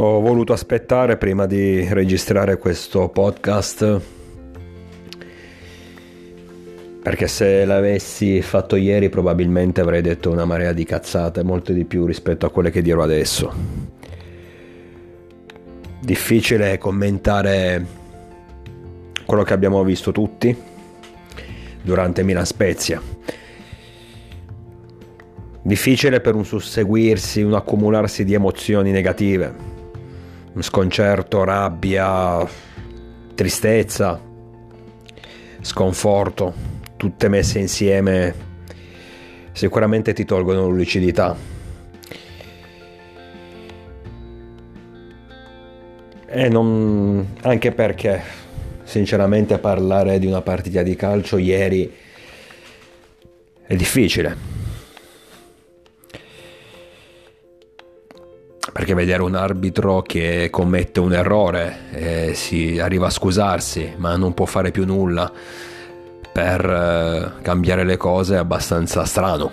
Ho voluto aspettare prima di registrare questo podcast perché se l'avessi fatto ieri probabilmente avrei detto una marea di cazzate, molte di più rispetto a quelle che dirò adesso. Difficile commentare quello che abbiamo visto tutti durante Milan Spezia. Difficile per un susseguirsi, un accumularsi di emozioni negative sconcerto, rabbia, tristezza, sconforto, tutte messe insieme sicuramente ti tolgono lucidità. E non... anche perché sinceramente parlare di una partita di calcio ieri è difficile perché vedere un arbitro che commette un errore e si arriva a scusarsi ma non può fare più nulla per eh, cambiare le cose è abbastanza strano.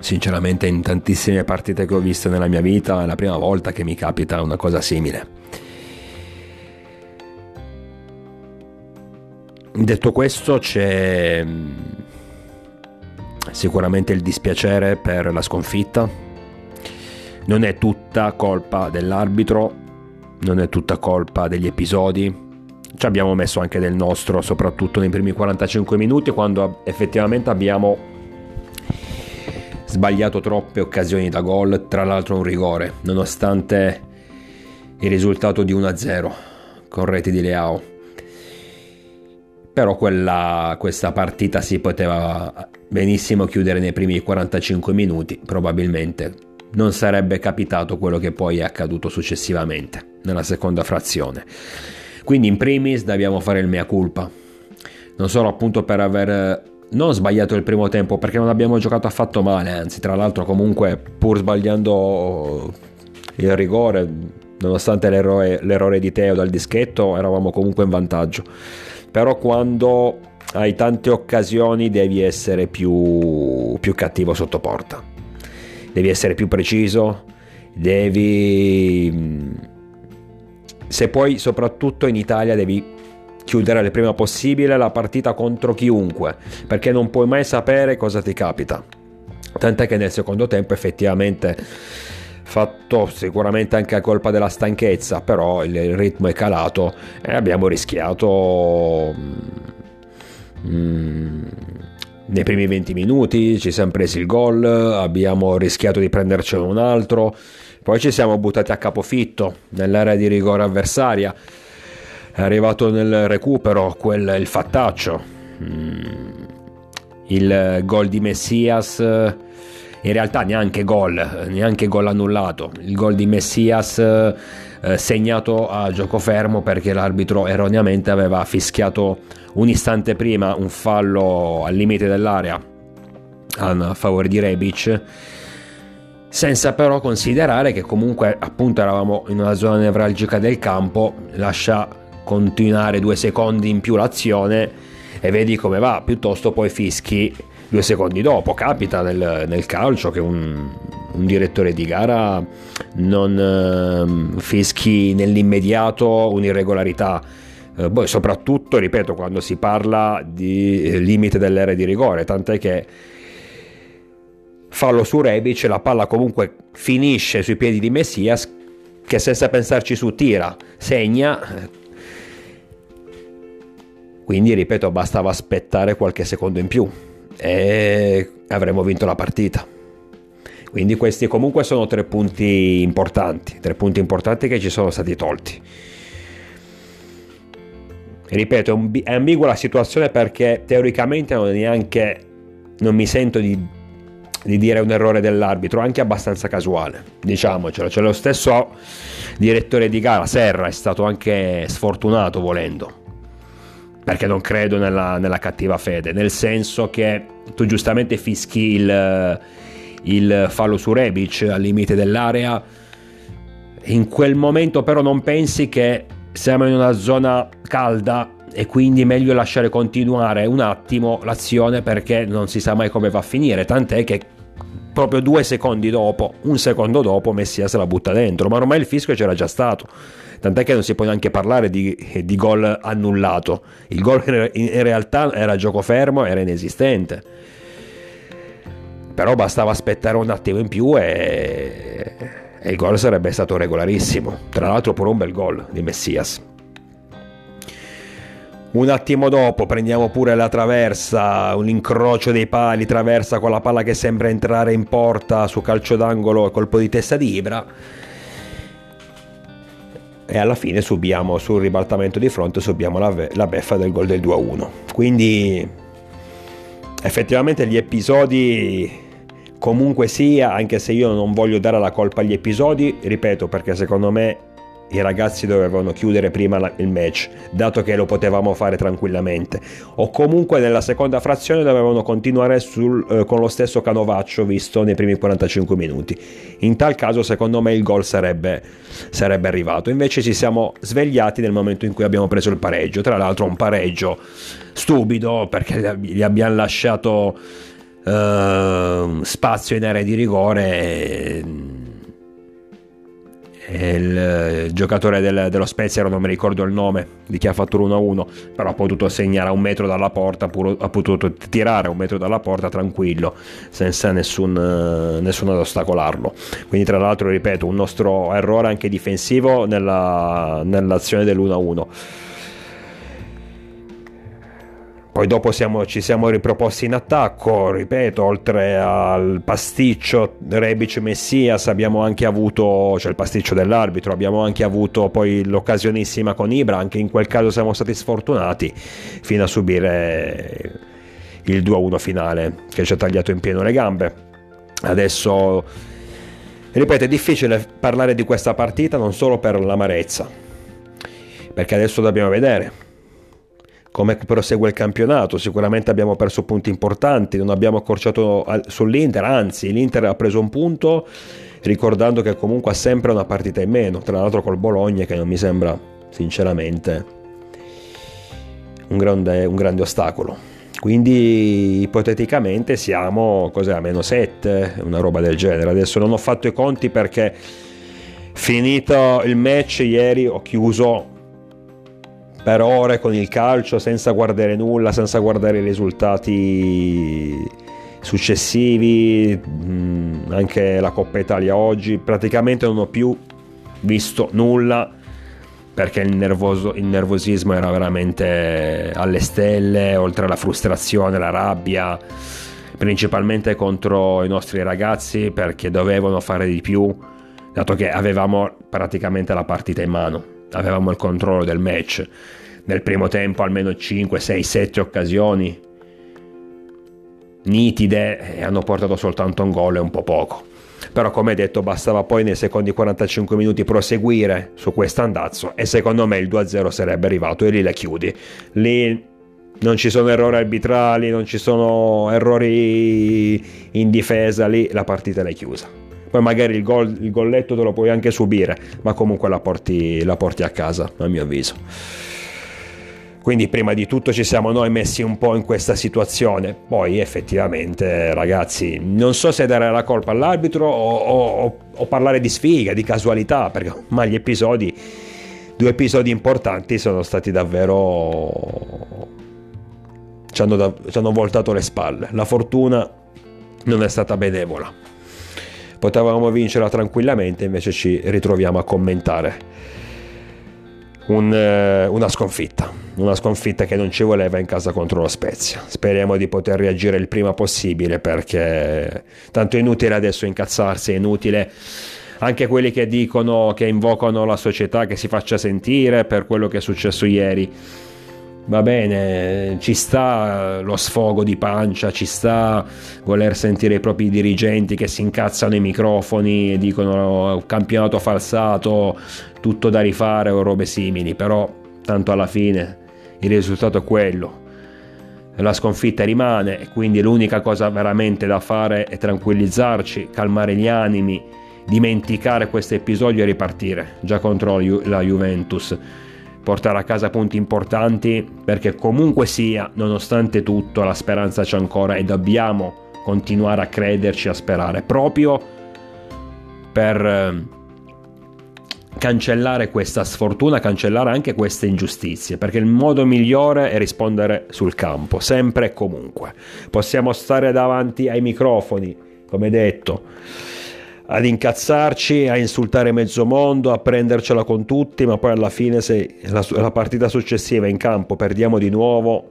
Sinceramente in tantissime partite che ho visto nella mia vita è la prima volta che mi capita una cosa simile. Detto questo c'è mm, sicuramente il dispiacere per la sconfitta non è tutta colpa dell'arbitro, non è tutta colpa degli episodi. Ci abbiamo messo anche del nostro, soprattutto nei primi 45 minuti, quando effettivamente abbiamo sbagliato troppe occasioni da gol, tra l'altro un rigore, nonostante il risultato di 1-0 con reti di Leao. Però quella, questa partita si poteva benissimo chiudere nei primi 45 minuti, probabilmente non sarebbe capitato quello che poi è accaduto successivamente, nella seconda frazione. Quindi in primis dobbiamo fare il mea culpa, non solo appunto per aver non sbagliato il primo tempo perché non abbiamo giocato affatto male, anzi tra l'altro comunque pur sbagliando il rigore, nonostante l'errore, l'errore di Teo dal dischetto, eravamo comunque in vantaggio. Però quando hai tante occasioni devi essere più, più cattivo sotto porta devi essere più preciso, devi... Se poi soprattutto in Italia devi chiudere il prima possibile la partita contro chiunque, perché non puoi mai sapere cosa ti capita. Tant'è che nel secondo tempo effettivamente fatto sicuramente anche a colpa della stanchezza, però il ritmo è calato e abbiamo rischiato mm, nei primi 20 minuti ci siamo presi il gol, abbiamo rischiato di prendercelo un altro, poi ci siamo buttati a capofitto nell'area di rigore avversaria. È arrivato nel recupero quel, il fattaccio, mm, il gol di Messias, in realtà neanche gol, neanche gol annullato, il gol di Messias eh, segnato a gioco fermo perché l'arbitro erroneamente aveva fischiato un istante prima un fallo al limite dell'area. A favore di Rebic. Senza però considerare che comunque appunto eravamo in una zona nevralgica del campo lascia continuare due secondi in più l'azione e vedi come va. Piuttosto poi fischi due secondi dopo capita nel, nel calcio che un, un, direttore di gara non eh, fischi nell'immediato un'irregolarità eh, poi soprattutto, ripeto, quando si parla di eh, limite dell'era di rigore, tant'è che fallo su Rebic, la palla comunque finisce sui piedi di Messias che senza pensarci su tira, segna. Quindi, ripeto, bastava aspettare qualche secondo in più e avremmo vinto la partita. Quindi questi comunque sono tre punti importanti, tre punti importanti che ci sono stati tolti ripeto, è ambigua la situazione perché teoricamente non neanche, non mi sento di, di dire un errore dell'arbitro, anche abbastanza casuale, diciamocelo. Cioè lo stesso direttore di gara, Serra, è stato anche sfortunato volendo, perché non credo nella, nella cattiva fede, nel senso che tu giustamente fischi il, il fallo su Rebic al limite dell'area, in quel momento però non pensi che siamo in una zona calda e quindi è meglio lasciare continuare un attimo l'azione perché non si sa mai come va a finire, tant'è che proprio due secondi dopo, un secondo dopo Messia se la butta dentro, ma ormai il fischio c'era già stato. Tant'è che non si può neanche parlare di, di gol annullato. Il gol in realtà era gioco fermo, era inesistente. Però bastava aspettare un attimo in più e, e il gol sarebbe stato regolarissimo. Tra l'altro pure un bel gol di Messias. Un attimo dopo prendiamo pure la traversa, un incrocio dei pali, traversa con la palla che sembra entrare in porta su calcio d'angolo, colpo di testa di Ibra. E alla fine subiamo sul ribaltamento di fronte, subiamo la, la beffa del gol del 2-1. Quindi effettivamente gli episodi comunque sia, anche se io non voglio dare la colpa agli episodi, ripeto perché secondo me i ragazzi dovevano chiudere prima il match, dato che lo potevamo fare tranquillamente, o comunque nella seconda frazione dovevano continuare sul, eh, con lo stesso canovaccio visto nei primi 45 minuti. In tal caso, secondo me, il gol sarebbe, sarebbe arrivato. Invece ci siamo svegliati nel momento in cui abbiamo preso il pareggio. Tra l'altro, un pareggio stupido perché gli abbiamo lasciato eh, spazio in area di rigore. E, il giocatore del, dello Spezia, non mi ricordo il nome di chi ha fatto l'1-1, però ha potuto segnare a un metro dalla porta, pur, ha potuto tirare a un metro dalla porta tranquillo, senza nessun, nessuno ad ostacolarlo. Quindi tra l'altro, ripeto, un nostro errore anche difensivo nella, nell'azione dell'1-1 poi dopo siamo, ci siamo riproposti in attacco, ripeto, oltre al pasticcio Rebic Messias abbiamo anche avuto, cioè il pasticcio dell'arbitro, abbiamo anche avuto poi l'occasionissima con Ibra, anche in quel caso siamo stati sfortunati fino a subire il 2-1 finale che ci ha tagliato in pieno le gambe. Adesso, ripeto, è difficile parlare di questa partita non solo per l'amarezza, perché adesso dobbiamo vedere come prosegue il campionato. Sicuramente abbiamo perso punti importanti, non abbiamo accorciato sull'Inter, anzi l'Inter ha preso un punto ricordando che comunque ha sempre una partita in meno, tra l'altro col Bologna che non mi sembra sinceramente un grande, un grande ostacolo. Quindi ipoteticamente siamo cos'è, a meno 7, una roba del genere. Adesso non ho fatto i conti perché finito il match ieri ho chiuso per ore con il calcio senza guardare nulla, senza guardare i risultati successivi, mm, anche la Coppa Italia oggi, praticamente non ho più visto nulla perché il, nervoso, il nervosismo era veramente alle stelle, oltre alla frustrazione, la rabbia, principalmente contro i nostri ragazzi perché dovevano fare di più, dato che avevamo praticamente la partita in mano avevamo il controllo del match. Nel primo tempo almeno 5, 6, 7 occasioni nitide e hanno portato soltanto un gol e un po' poco. Però come detto bastava poi nei secondi 45 minuti proseguire su questo andazzo e secondo me il 2-0 sarebbe arrivato e lì la chiudi. Lì non ci sono errori arbitrali, non ci sono errori in difesa, lì la partita l'hai chiusa poi magari il, gol, il golletto te lo puoi anche subire, ma comunque la porti, la porti a casa, a mio avviso. Quindi prima di tutto ci siamo noi messi un po' in questa situazione, poi effettivamente ragazzi non so se dare la colpa all'arbitro o, o, o parlare di sfiga, di casualità, perché ormai gli episodi, due episodi importanti sono stati davvero... ci hanno, da, ci hanno voltato le spalle, la fortuna non è stata benevola potevamo vincerla tranquillamente, invece ci ritroviamo a commentare. Un, eh, una sconfitta, una sconfitta che non ci voleva in casa contro lo Spezia. Speriamo di poter reagire il prima possibile perché tanto è inutile adesso incazzarsi, è inutile. Anche quelli che dicono che invocano la società che si faccia sentire per quello che è successo ieri va bene, ci sta lo sfogo di pancia, ci sta voler sentire i propri dirigenti che si incazzano i microfoni e dicono campionato falsato, tutto da rifare o robe simili, però tanto alla fine il risultato è quello. La sconfitta rimane e quindi l'unica cosa veramente da fare è tranquillizzarci, calmare gli animi, dimenticare questo episodio e ripartire già contro la Juventus portare a casa punti importanti perché comunque sia, nonostante tutto, la speranza c'è ancora e dobbiamo continuare a crederci, a sperare, proprio per eh, cancellare questa sfortuna, cancellare anche queste ingiustizie, perché il modo migliore è rispondere sul campo, sempre e comunque. Possiamo stare davanti ai microfoni, come detto, ad incazzarci, a insultare mezzo mondo, a prendercela con tutti, ma poi alla fine se la, la partita successiva in campo perdiamo di nuovo,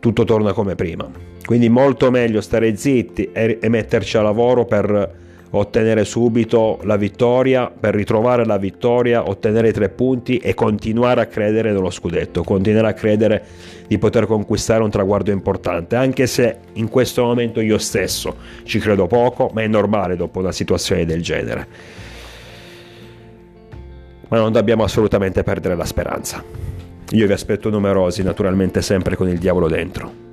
tutto torna come prima. Quindi molto meglio stare zitti e, e metterci a lavoro per ottenere subito la vittoria, per ritrovare la vittoria, ottenere i tre punti e continuare a credere nello scudetto, continuare a credere di poter conquistare un traguardo importante, anche se in questo momento io stesso ci credo poco, ma è normale dopo una situazione del genere. Ma non dobbiamo assolutamente perdere la speranza. Io vi aspetto numerosi, naturalmente sempre con il diavolo dentro.